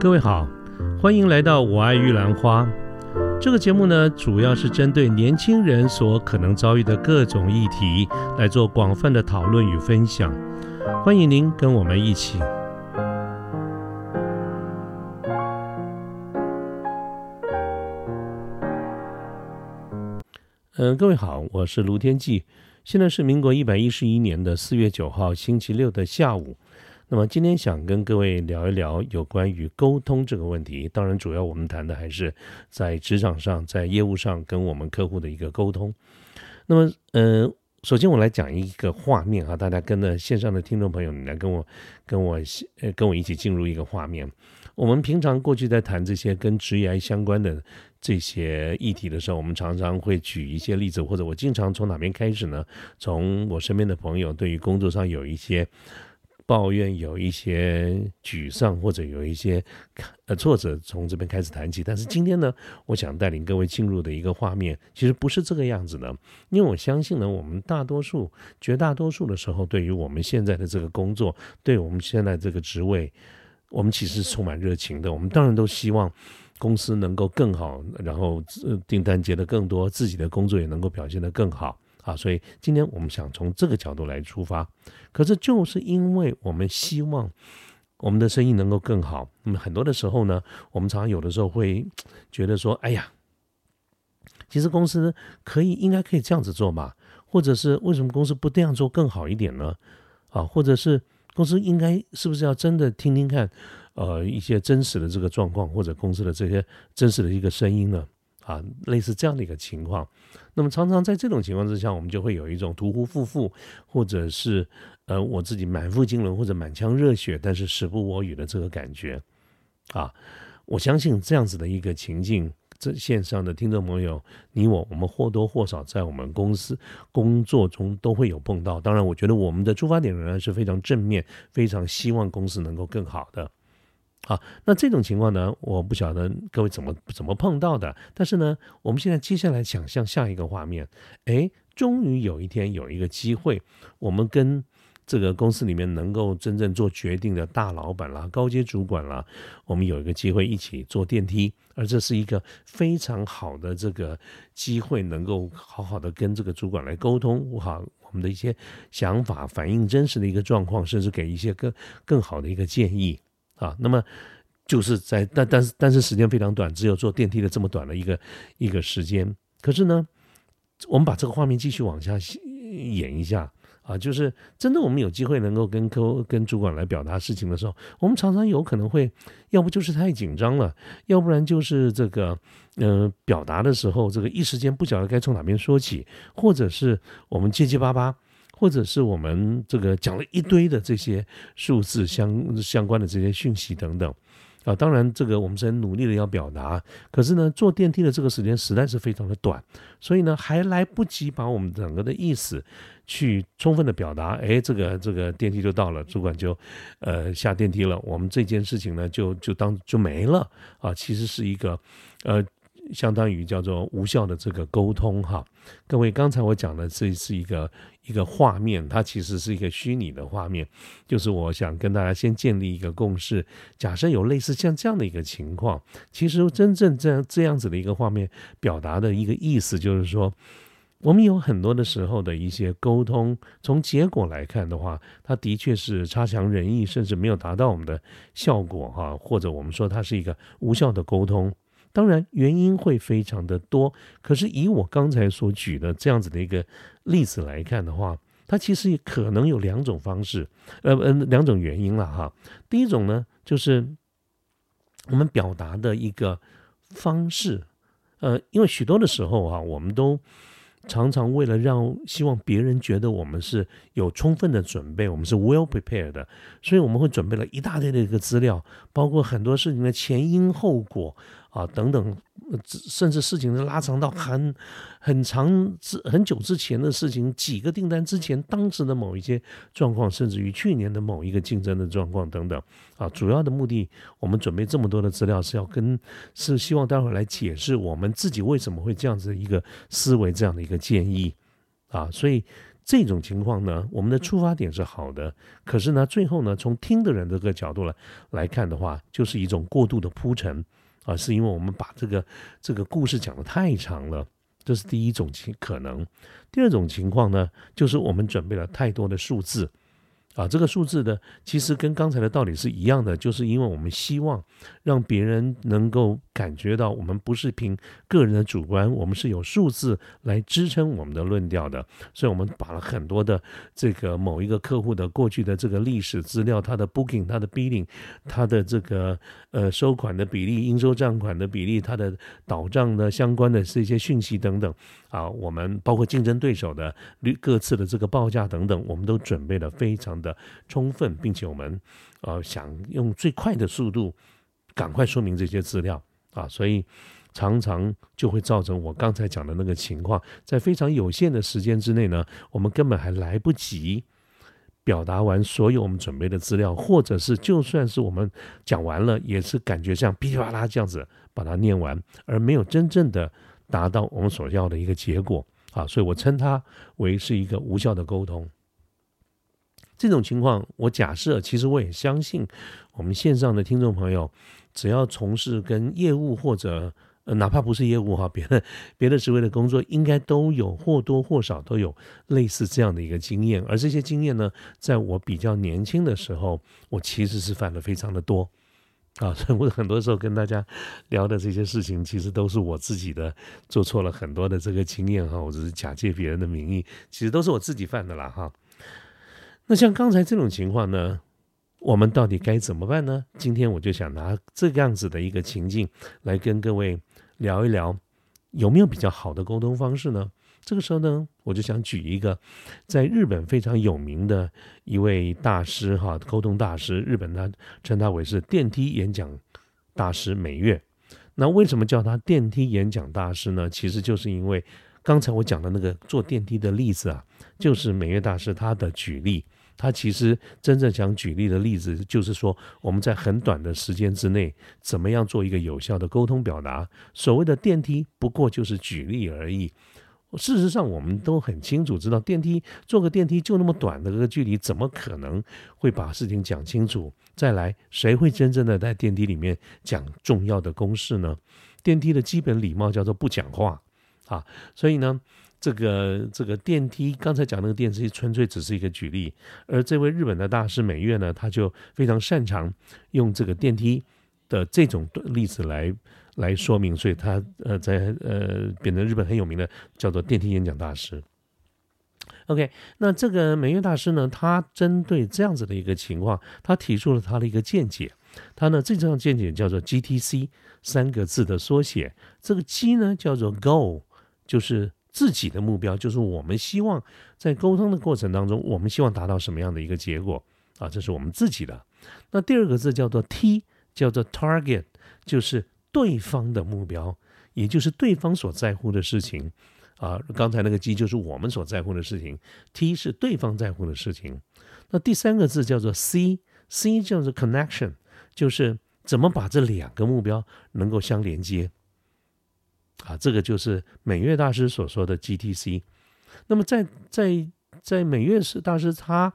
各位好，欢迎来到《我爱玉兰花》这个节目呢，主要是针对年轻人所可能遭遇的各种议题来做广泛的讨论与分享。欢迎您跟我们一起。嗯，各位好，我是卢天记，现在是民国一百一十一年的四月九号星期六的下午。那么今天想跟各位聊一聊有关于沟通这个问题。当然，主要我们谈的还是在职场上、在业务上跟我们客户的一个沟通。那么，呃，首先我来讲一个画面啊，大家跟着线上的听众朋友，你来跟我、跟我、呃，跟我一起进入一个画面。我们平常过去在谈这些跟职业相关的这些议题的时候，我们常常会举一些例子，或者我经常从哪边开始呢？从我身边的朋友对于工作上有一些。抱怨有一些沮丧，或者有一些呃挫折，从这边开始谈起。但是今天呢，我想带领各位进入的一个画面，其实不是这个样子的。因为我相信呢，我们大多数、绝大多数的时候，对于我们现在的这个工作，对我们现在这个职位，我们其实是充满热情的。我们当然都希望公司能够更好，然后订单接的更多，自己的工作也能够表现得更好。啊，所以今天我们想从这个角度来出发，可是就是因为我们希望我们的生意能够更好，那么很多的时候呢，我们常常有的时候会觉得说，哎呀，其实公司可以应该可以这样子做嘛，或者是为什么公司不这样做更好一点呢？啊，或者是公司应该是不是要真的听听看，呃，一些真实的这个状况，或者公司的这些真实的一个声音呢？啊，类似这样的一个情况，那么常常在这种情况之下，我们就会有一种屠夫夫妇，或者是呃我自己满腹经纶或者满腔热血，但是时不我与的这个感觉。啊，我相信这样子的一个情境，这线上的听众朋友，你我我们或多或少在我们公司工作中都会有碰到。当然，我觉得我们的出发点仍然是非常正面，非常希望公司能够更好的。好，那这种情况呢，我不晓得各位怎么怎么碰到的。但是呢，我们现在接下来想象下一个画面，哎，终于有一天有一个机会，我们跟这个公司里面能够真正做决定的大老板啦、高阶主管啦，我们有一个机会一起坐电梯，而这是一个非常好的这个机会，能够好好的跟这个主管来沟通，好我们的一些想法，反映真实的一个状况，甚至给一些更更好的一个建议。啊，那么就是在但但是但是时间非常短，只有坐电梯的这么短的一个一个时间。可是呢，我们把这个画面继续往下演一下啊，就是真的我们有机会能够跟客跟主管来表达事情的时候，我们常常有可能会，要不就是太紧张了，要不然就是这个呃表达的时候，这个一时间不晓得该从哪边说起，或者是我们结结巴巴。或者是我们这个讲了一堆的这些数字相相关的这些讯息等等，啊，当然这个我们是很努力的要表达，可是呢，坐电梯的这个时间实在是非常的短，所以呢，还来不及把我们整个的意思去充分的表达，哎，这个这个电梯就到了，主管就呃下电梯了，我们这件事情呢就就当就没了啊，其实是一个呃。相当于叫做无效的这个沟通哈，各位，刚才我讲的这是一个一个画面，它其实是一个虚拟的画面，就是我想跟大家先建立一个共识，假设有类似像这样的一个情况，其实真正这样这样子的一个画面表达的一个意思，就是说，我们有很多的时候的一些沟通，从结果来看的话，它的确是差强人意，甚至没有达到我们的效果哈，或者我们说它是一个无效的沟通。当然，原因会非常的多。可是以我刚才所举的这样子的一个例子来看的话，它其实可能有两种方式，呃呃，两种原因了哈。第一种呢，就是我们表达的一个方式，呃，因为许多的时候啊，我们都常常为了让希望别人觉得我们是有充分的准备，我们是 well prepared 的，所以我们会准备了一大堆的一个资料，包括很多事情的前因后果。啊，等等，甚至事情是拉长到很很长之很久之前的事情，几个订单之前当时的某一些状况，甚至于去年的某一个竞争的状况等等。啊，主要的目的，我们准备这么多的资料是要跟，是希望待会儿来解释我们自己为什么会这样子一个思维，这样的一个建议。啊，所以。这种情况呢，我们的出发点是好的，可是呢，最后呢，从听的人这个角度来来看的话，就是一种过度的铺陈啊，是因为我们把这个这个故事讲的太长了，这是第一种情可能。第二种情况呢，就是我们准备了太多的数字。啊，这个数字呢其实跟刚才的道理是一样的，就是因为我们希望让别人能够感觉到我们不是凭个人的主观，我们是有数字来支撑我们的论调的，所以我们把了很多的这个某一个客户的过去的这个历史资料，他的 booking，他的 billing，他的这个呃收款的比例、应收账款的比例、他的导账的相关的这些讯息等等。啊，我们包括竞争对手的各次的这个报价等等，我们都准备了非常的充分，并且我们呃想用最快的速度赶快说明这些资料啊，所以常常就会造成我刚才讲的那个情况，在非常有限的时间之内呢，我们根本还来不及表达完所有我们准备的资料，或者是就算是我们讲完了，也是感觉像噼里啪啦这样子把它念完，而没有真正的。达到我们所要的一个结果啊，所以我称它为是一个无效的沟通。这种情况，我假设，其实我也相信，我们线上的听众朋友，只要从事跟业务或者呃哪怕不是业务哈，别的 别的职位的工作，应该都有或多或少都有类似这样的一个经验。而这些经验呢，在我比较年轻的时候，我其实是犯的非常的多。啊，所以我很多时候跟大家聊的这些事情，其实都是我自己的做错了很多的这个经验哈，我只是假借别人的名义，其实都是我自己犯的啦哈。那像刚才这种情况呢，我们到底该怎么办呢？今天我就想拿这样子的一个情境来跟各位聊一聊，有没有比较好的沟通方式呢？这个时候呢，我就想举一个在日本非常有名的一位大师哈，沟通大师，日本他称他为是电梯演讲大师美月。那为什么叫他电梯演讲大师呢？其实就是因为刚才我讲的那个坐电梯的例子啊，就是美月大师他的举例。他其实真正想举例的例子，就是说我们在很短的时间之内，怎么样做一个有效的沟通表达。所谓的电梯，不过就是举例而已。事实上，我们都很清楚知道，电梯坐个电梯就那么短的这个距离，怎么可能会把事情讲清楚？再来，谁会真正的在电梯里面讲重要的公式呢？电梯的基本礼貌叫做不讲话啊。所以呢，这个这个电梯刚才讲那个电梯，纯粹只是一个举例。而这位日本的大师美月呢，他就非常擅长用这个电梯的这种例子来。来说明，所以他呃在呃变成日本很有名的叫做电梯演讲大师。OK，那这个美月大师呢，他针对这样子的一个情况，他提出了他的一个见解。他呢这种见解叫做 GTC 三个字的缩写。这个 G 呢叫做 Go，就是自己的目标，就是我们希望在沟通的过程当中，我们希望达到什么样的一个结果啊？这是我们自己的。那第二个字叫做 T，叫做 Target，就是。对方的目标，也就是对方所在乎的事情，啊，刚才那个 G 就是我们所在乎的事情，T 是对方在乎的事情。那第三个字叫做 C，C 叫做 connection，就是怎么把这两个目标能够相连接。啊，这个就是美月大师所说的 GTC。那么在在在美月是大师他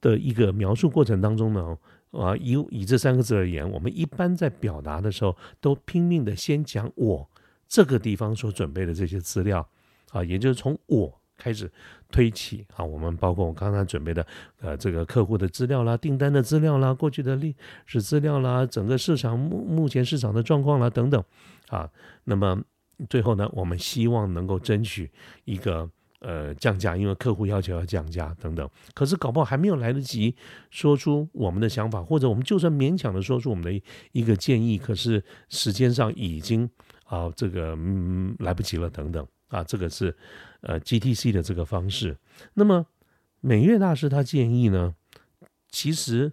的一个描述过程当中呢。啊，以以这三个字而言，我们一般在表达的时候，都拼命的先讲我这个地方所准备的这些资料，啊，也就是从我开始推起啊。我们包括我刚才准备的，呃，这个客户的资料啦、订单的资料啦、过去的历史资料啦、整个市场目目前市场的状况啦等等，啊，那么最后呢，我们希望能够争取一个。呃，降价，因为客户要求要降价等等，可是搞不好还没有来得及说出我们的想法，或者我们就算勉强的说出我们的一个建议，可是时间上已经啊这个嗯来不及了等等啊，这个是呃 GTC 的这个方式。那么美月大师他建议呢，其实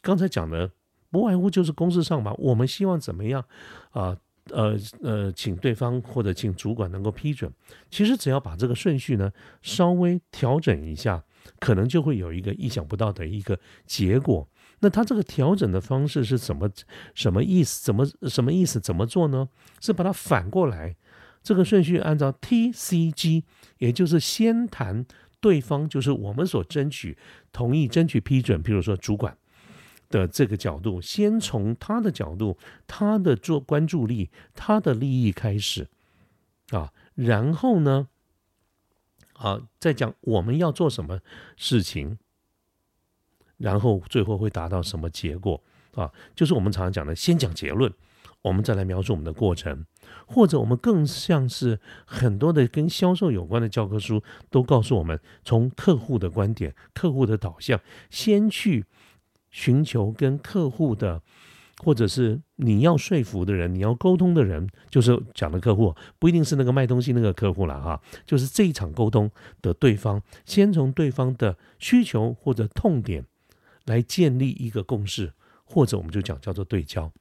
刚才讲的不外乎就是公式上吧，我们希望怎么样啊？呃呃，请对方或者请主管能够批准。其实只要把这个顺序呢稍微调整一下，可能就会有一个意想不到的一个结果。那他这个调整的方式是怎么什么意思？怎么什么意思？怎么做呢？是把它反过来，这个顺序按照 T C G，也就是先谈对方就是我们所争取同意、争取批准，譬如说主管的这个角度，先从他的角度、他的做关注力、他的利益开始啊，然后呢，啊，再讲我们要做什么事情，然后最后会达到什么结果啊？就是我们常常讲的，先讲结论。我们再来描述我们的过程，或者我们更像是很多的跟销售有关的教科书都告诉我们，从客户的观点、客户的导向，先去寻求跟客户的，或者是你要说服的人、你要沟通的人，就是讲的客户，不一定是那个卖东西那个客户了哈，就是这一场沟通的对方，先从对方的需求或者痛点来建立一个共识，或者我们就讲叫做对焦。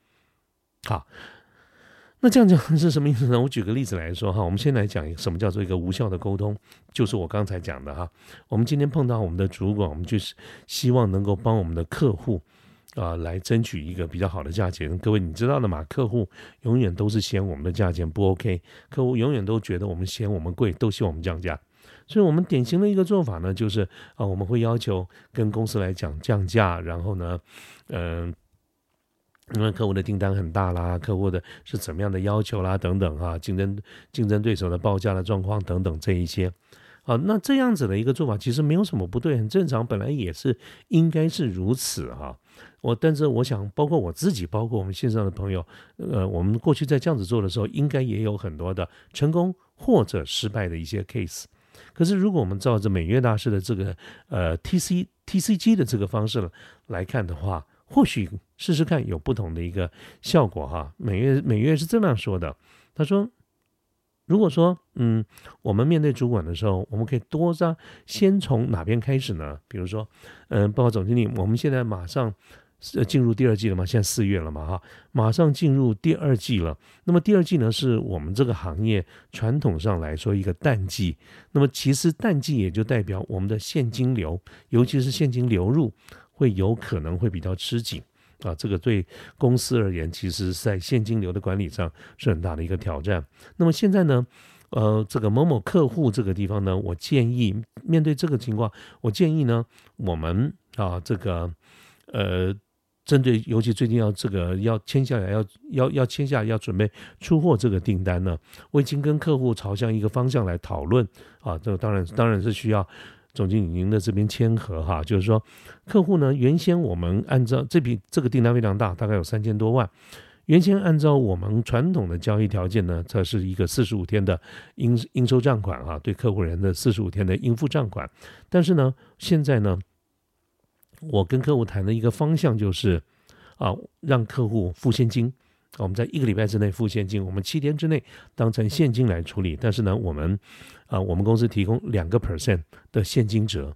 好，那这样讲 是什么意思呢？我举个例子来说哈，我们先来讲什么叫做一个无效的沟通，就是我刚才讲的哈。我们今天碰到我们的主管，我们就是希望能够帮我们的客户啊来争取一个比较好的价钱。各位你知道的嘛，客户永远都是嫌我们的价钱不 OK，客户永远都觉得我们嫌我们贵，都希望我们降价。所以，我们典型的一个做法呢，就是啊，我们会要求跟公司来讲降价，然后呢，嗯。因为客户的订单很大啦，客户的是怎么样的要求啦，等等哈，竞争竞争对手的报价的状况等等这一些，好，那这样子的一个做法其实没有什么不对，很正常，本来也是应该是如此哈。我但是我想，包括我自己，包括我们线上的朋友，呃，我们过去在这样子做的时候，应该也有很多的成功或者失败的一些 case。可是如果我们照着美月大师的这个呃 T C T C G 的这个方式来看的话，或许试试看有不同的一个效果哈。每月每月是这样说的，他说，如果说嗯，我们面对主管的时候，我们可以多张先从哪边开始呢？比如说，嗯，报告总经理，我们现在马上呃进入第二季了嘛，现在四月了嘛哈，马上进入第二季了。那么第二季呢，是我们这个行业传统上来说一个淡季。那么其实淡季也就代表我们的现金流，尤其是现金流入。会有可能会比较吃紧啊，这个对公司而言，其实在现金流的管理上是很大的一个挑战。那么现在呢，呃，这个某某客户这个地方呢，我建议面对这个情况，我建议呢，我们啊，这个呃，针对尤其最近要这个要签下来，要要要签下要准备出货这个订单呢，我已经跟客户朝向一个方向来讨论啊，这个当然当然是需要。总经理，您的这边签合哈，就是说，客户呢，原先我们按照这笔这个订单非常大，大概有三千多万，原先按照我们传统的交易条件呢，这是一个四十五天的应应收账款哈，对客户人的四十五天的应付账款，但是呢，现在呢，我跟客户谈的一个方向就是，啊，让客户付现金。我们在一个礼拜之内付现金，我们七天之内当成现金来处理。但是呢，我们啊，我们公司提供两个 percent 的现金折，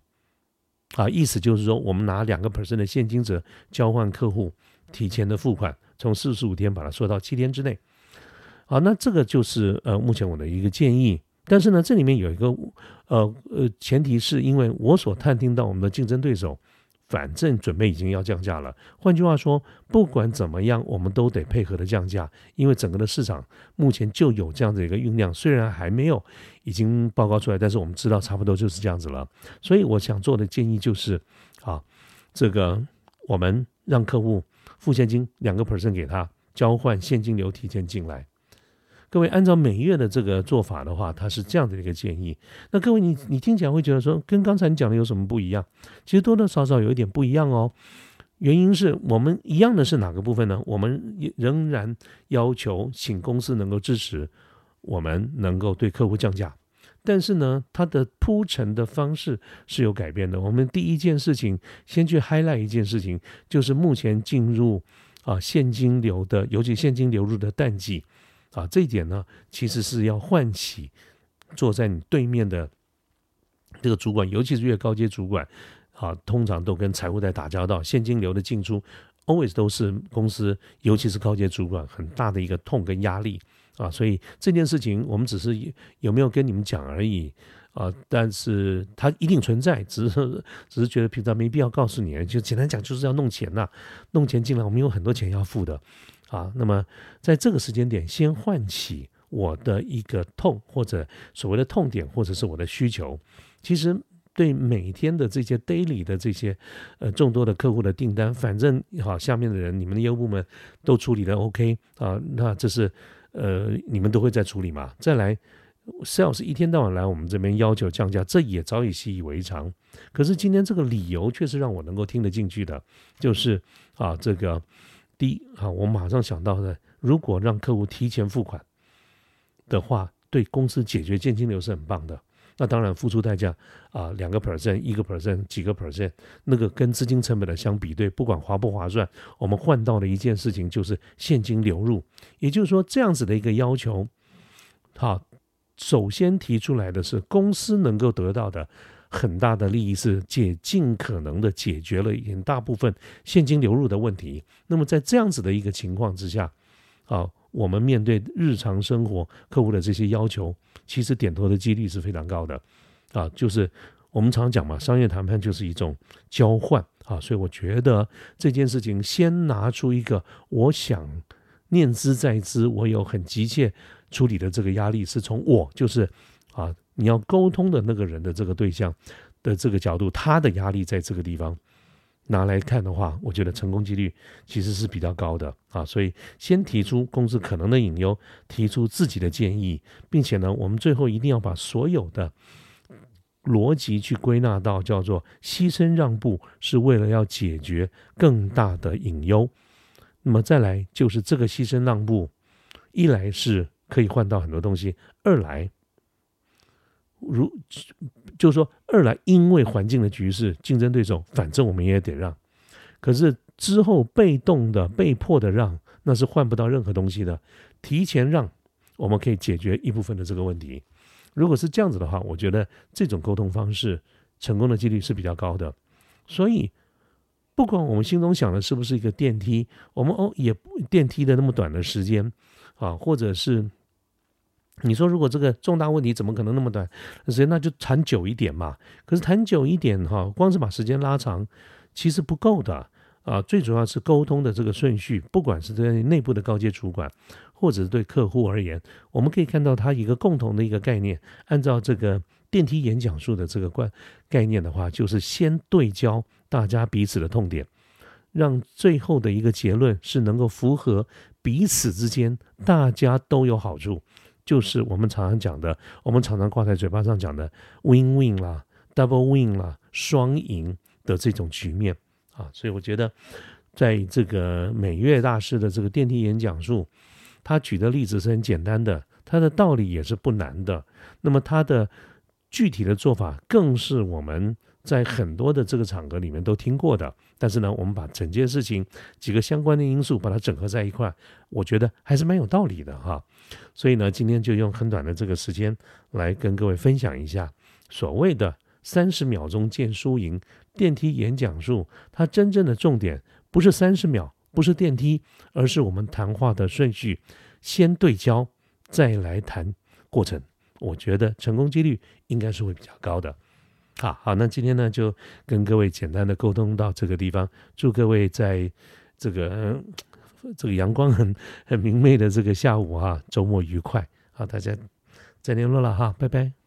啊，意思就是说，我们拿两个 percent 的现金折交换客户提前的付款，从四十五天把它缩到七天之内。好，那这个就是呃，目前我的一个建议。但是呢，这里面有一个呃呃前提，是因为我所探听到我们的竞争对手。反正准备已经要降价了。换句话说，不管怎么样，我们都得配合的降价，因为整个的市场目前就有这样的一个酝酿，虽然还没有已经报告出来，但是我们知道差不多就是这样子了。所以我想做的建议就是，啊，这个我们让客户付现金两个 percent 给他，交换现金流提前进来。各位按照每月的这个做法的话，它是这样的一个建议。那各位你你听起来会觉得说，跟刚才你讲的有什么不一样？其实多多少少有一点不一样哦。原因是我们一样的是哪个部分呢？我们仍然要求请公司能够支持我们能够对客户降价，但是呢，它的铺陈的方式是有改变的。我们第一件事情先去 highlight 一件事情，就是目前进入啊现金流的，尤其现金流入的淡季。啊，这一点呢，其实是要唤起坐在你对面的这个主管，尤其是越高阶主管，啊，通常都跟财务在打交道，现金流的进出，always 都是公司，尤其是高阶主管很大的一个痛跟压力啊。所以这件事情，我们只是有没有跟你们讲而已啊，但是它一定存在，只是只是觉得平常没必要告诉你，就简单讲，就是要弄钱呐，弄钱进来，我们有很多钱要付的。啊，那么在这个时间点，先唤起我的一个痛，或者所谓的痛点，或者是我的需求。其实对每天的这些 daily 的这些呃众多的客户的订单，反正好下面的人，你们的业务部门都处理的 OK 啊，那这是呃你们都会在处理嘛？再来，sales 一天到晚来我们这边要求降价，这也早已习以为常。可是今天这个理由却是让我能够听得进去的，就是啊这个第一啊，我马上想到的，如果让客户提前付款的话，对公司解决现金流是很棒的。那当然付出代价啊，两个 percent、一个 percent、几个 percent，那个跟资金成本的相比对，不管划不划算，我们换到的一件事情就是现金流入。也就是说，这样子的一个要求，好，首先提出来的是公司能够得到的很大的利益是解尽可能的解决了很大部分现金流入的问题。那么在这样子的一个情况之下，啊。我们面对日常生活客户的这些要求，其实点头的几率是非常高的，啊，就是我们常讲嘛，商业谈判就是一种交换啊，所以我觉得这件事情先拿出一个，我想念之在之，我有很急切处理的这个压力，是从我就是啊，你要沟通的那个人的这个对象的这个角度，他的压力在这个地方。拿来看的话，我觉得成功几率其实是比较高的啊，所以先提出公司可能的隐忧，提出自己的建议，并且呢，我们最后一定要把所有的逻辑去归纳到叫做牺牲让步是为了要解决更大的隐忧。那么再来就是这个牺牲让步，一来是可以换到很多东西，二来。如，就是说，二来因为环境的局势，竞争对手，反正我们也得让。可是之后被动的、被迫的让，那是换不到任何东西的。提前让，我们可以解决一部分的这个问题。如果是这样子的话，我觉得这种沟通方式成功的几率是比较高的。所以，不管我们心中想的是不是一个电梯，我们哦也电梯的那么短的时间啊，或者是。你说，如果这个重大问题怎么可能那么短时间？那就谈久一点嘛。可是谈久一点哈，光是把时间拉长，其实不够的啊。最主要是沟通的这个顺序，不管是对内部的高阶主管，或者是对客户而言，我们可以看到它一个共同的一个概念。按照这个电梯演讲术的这个观概念的话，就是先对焦大家彼此的痛点，让最后的一个结论是能够符合彼此之间大家都有好处。就是我们常常讲的，我们常常挂在嘴巴上讲的 “win win” 啦，“double win” 啦，双赢的这种局面啊，所以我觉得，在这个美月大师的这个电梯演讲术，他举的例子是很简单的，他的道理也是不难的，那么他的具体的做法更是我们。在很多的这个场合里面都听过的，但是呢，我们把整件事情几个相关的因素把它整合在一块，我觉得还是蛮有道理的哈。所以呢，今天就用很短的这个时间来跟各位分享一下所谓的三十秒钟见输赢电梯演讲术。它真正的重点不是三十秒，不是电梯，而是我们谈话的顺序，先对焦，再来谈过程。我觉得成功几率应该是会比较高的。好好，那今天呢，就跟各位简单的沟通到这个地方。祝各位在这个这个阳光很很明媚的这个下午啊，周末愉快。好，大家再联络了哈，拜拜。